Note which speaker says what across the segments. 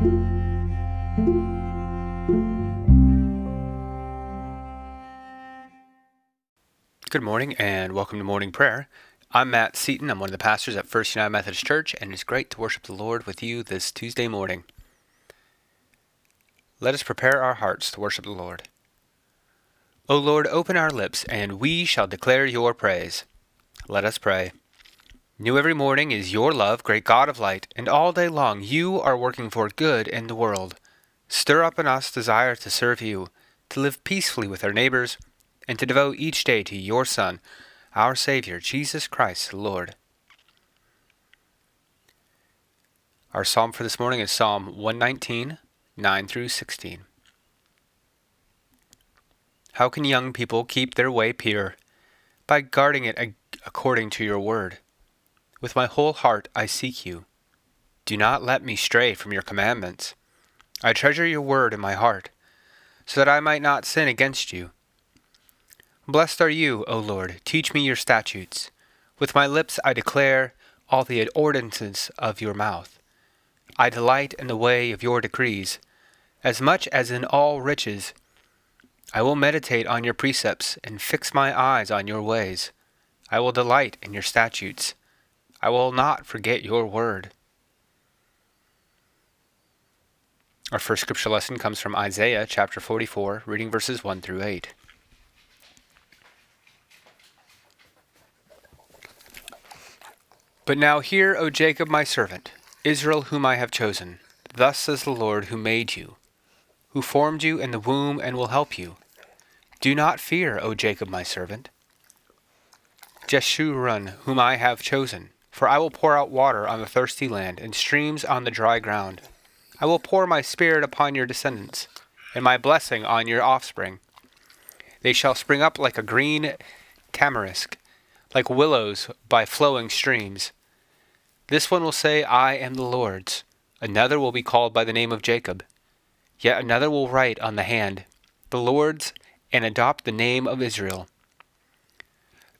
Speaker 1: Good morning and welcome to morning prayer. I'm Matt Seaton. I'm one of the pastors at First United Methodist Church, and it's great to worship the Lord with you this Tuesday morning. Let us prepare our hearts to worship the Lord. O Lord, open our lips, and we shall declare your praise. Let us pray. New every morning is your love, great God of light, and all day long you are working for good in the world. Stir up in us desire to serve you, to live peacefully with our neighbors, and to devote each day to your Son, our Savior, Jesus Christ, the Lord. Our psalm for this morning is Psalm 119, 9 through 16. How can young people keep their way pure? By guarding it according to your word. With my whole heart I seek you. Do not let me stray from your commandments. I treasure your word in my heart, so that I might not sin against you. Blessed are you, O Lord, teach me your statutes. With my lips I declare all the ordinances of your mouth. I delight in the way of your decrees, as much as in all riches. I will meditate on your precepts and fix my eyes on your ways. I will delight in your statutes. I will not forget your word. Our first scripture lesson comes from Isaiah chapter 44, reading verses 1 through 8. But now hear, O Jacob my servant, Israel whom I have chosen. Thus says the Lord who made you, who formed you in the womb and will help you. Do not fear, O Jacob my servant. Jeshurun whom I have chosen, for I will pour out water on the thirsty land and streams on the dry ground. I will pour my spirit upon your descendants, and my blessing on your offspring. They shall spring up like a green tamarisk, like willows by flowing streams. This one will say, I am the Lord's. Another will be called by the name of Jacob. Yet another will write on the hand, The Lord's, and adopt the name of Israel.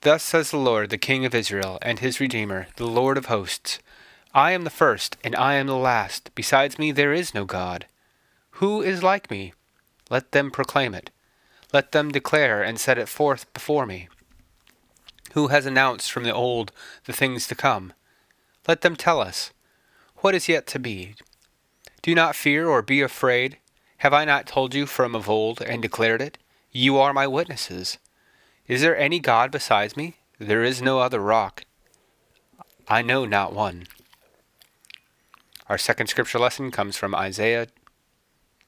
Speaker 1: Thus says the Lord, the King of Israel, and his Redeemer, the Lord of hosts I am the first, and I am the last. Besides me there is no God. Who is like me? Let them proclaim it. Let them declare and set it forth before me. Who has announced from the old the things to come? Let them tell us, What is yet to be? Do not fear or be afraid. Have I not told you from of old and declared it? You are my witnesses. Is there any God besides me? There is no other rock. I know not one. Our second scripture lesson comes from Isaiah.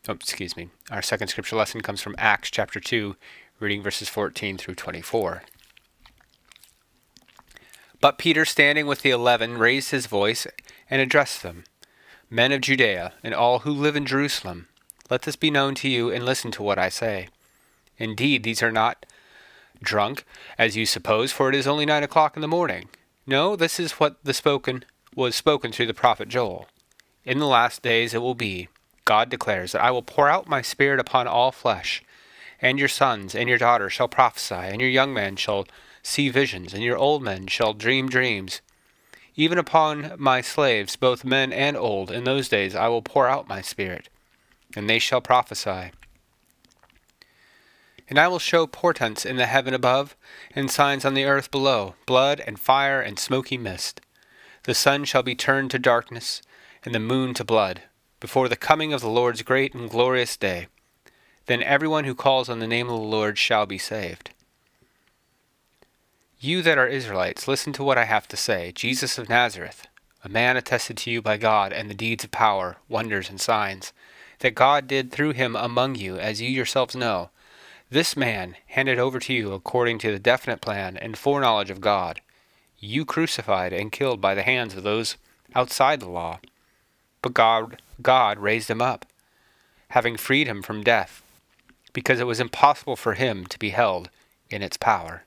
Speaker 1: Oh, excuse me. Our second scripture lesson comes from Acts chapter 2, reading verses 14 through 24. But Peter, standing with the eleven, raised his voice and addressed them Men of Judea, and all who live in Jerusalem, let this be known to you, and listen to what I say. Indeed, these are not drunk, as you suppose, for it is only nine o'clock in the morning. No, this is what the spoken was spoken through the prophet Joel. In the last days it will be, God declares, that I will pour out my spirit upon all flesh, and your sons and your daughters shall prophesy, and your young men shall see visions, and your old men shall dream dreams. Even upon my slaves, both men and old, in those days I will pour out my spirit, and they shall prophesy. And I will show portents in the heaven above, and signs on the earth below, blood and fire and smoky mist. The sun shall be turned to darkness, and the moon to blood, before the coming of the Lord's great and glorious day. Then everyone who calls on the name of the Lord shall be saved. You that are Israelites, listen to what I have to say. Jesus of Nazareth, a man attested to you by God and the deeds of power, wonders, and signs, that God did through him among you, as you yourselves know. This man handed over to you according to the definite plan and foreknowledge of God. You crucified and killed by the hands of those outside the law. But God, God raised him up, having freed him from death, because it was impossible for him to be held in its power.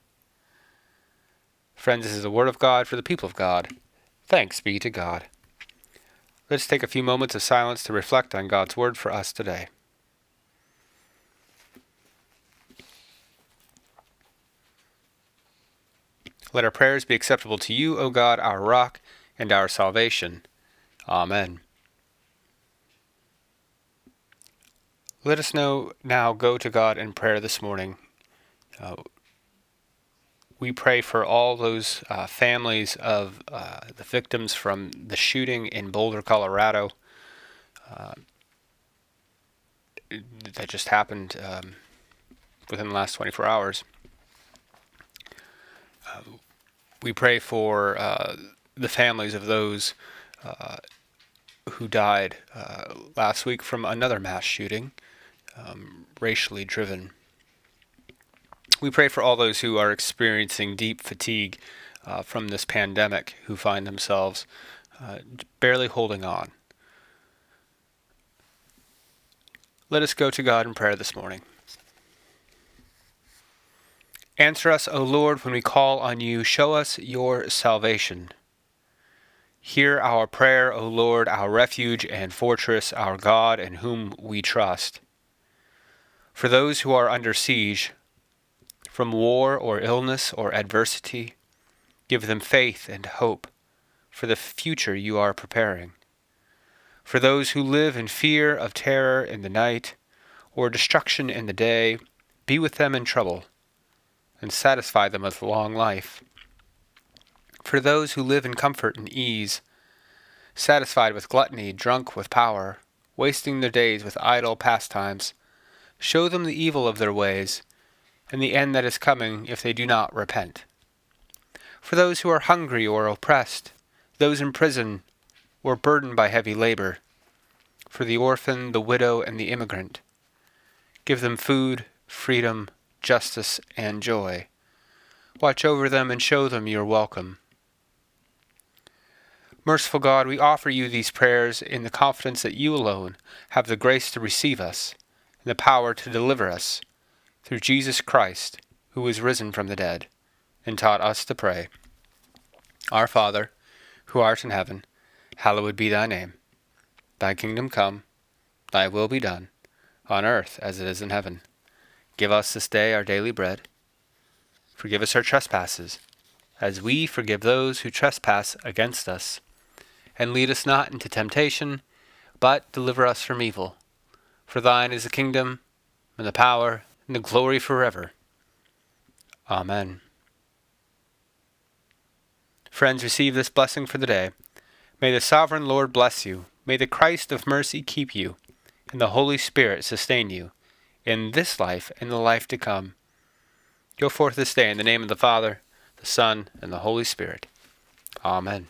Speaker 1: Friends, this is the word of God for the people of God. Thanks be to God. Let's take a few moments of silence to reflect on God's word for us today. Let our prayers be acceptable to you, O God, our rock and our salvation. Amen. Let us know now go to God in prayer this morning. Uh, we pray for all those uh, families of uh, the victims from the shooting in Boulder, Colorado. Uh, that just happened um, within the last 24 hours. We pray for uh, the families of those uh, who died uh, last week from another mass shooting, um, racially driven. We pray for all those who are experiencing deep fatigue uh, from this pandemic, who find themselves uh, barely holding on. Let us go to God in prayer this morning. Answer us, O Lord, when we call on you. Show us your salvation. Hear our prayer, O Lord, our refuge and fortress, our God, in whom we trust. For those who are under siege, from war or illness or adversity, give them faith and hope for the future you are preparing. For those who live in fear of terror in the night or destruction in the day, be with them in trouble and satisfy them with long life. For those who live in comfort and ease, satisfied with gluttony, drunk with power, wasting their days with idle pastimes, show them the evil of their ways, and the end that is coming if they do not repent. For those who are hungry or oppressed, those in prison or burdened by heavy labor, for the orphan, the widow, and the immigrant. Give them food, freedom, justice, and joy. Watch over them and show them your welcome. Merciful God, we offer you these prayers in the confidence that you alone have the grace to receive us and the power to deliver us through Jesus Christ, who is risen from the dead and taught us to pray. Our Father, who art in heaven, hallowed be thy name. Thy kingdom come, thy will be done, on earth as it is in heaven. Give us this day our daily bread. Forgive us our trespasses, as we forgive those who trespass against us. And lead us not into temptation, but deliver us from evil. For thine is the kingdom, and the power, and the glory forever. Amen. Friends, receive this blessing for the day. May the sovereign Lord bless you. May the Christ of mercy keep you, and the Holy Spirit sustain you, in this life and the life to come. Go forth this day in the name of the Father, the Son, and the Holy Spirit. Amen.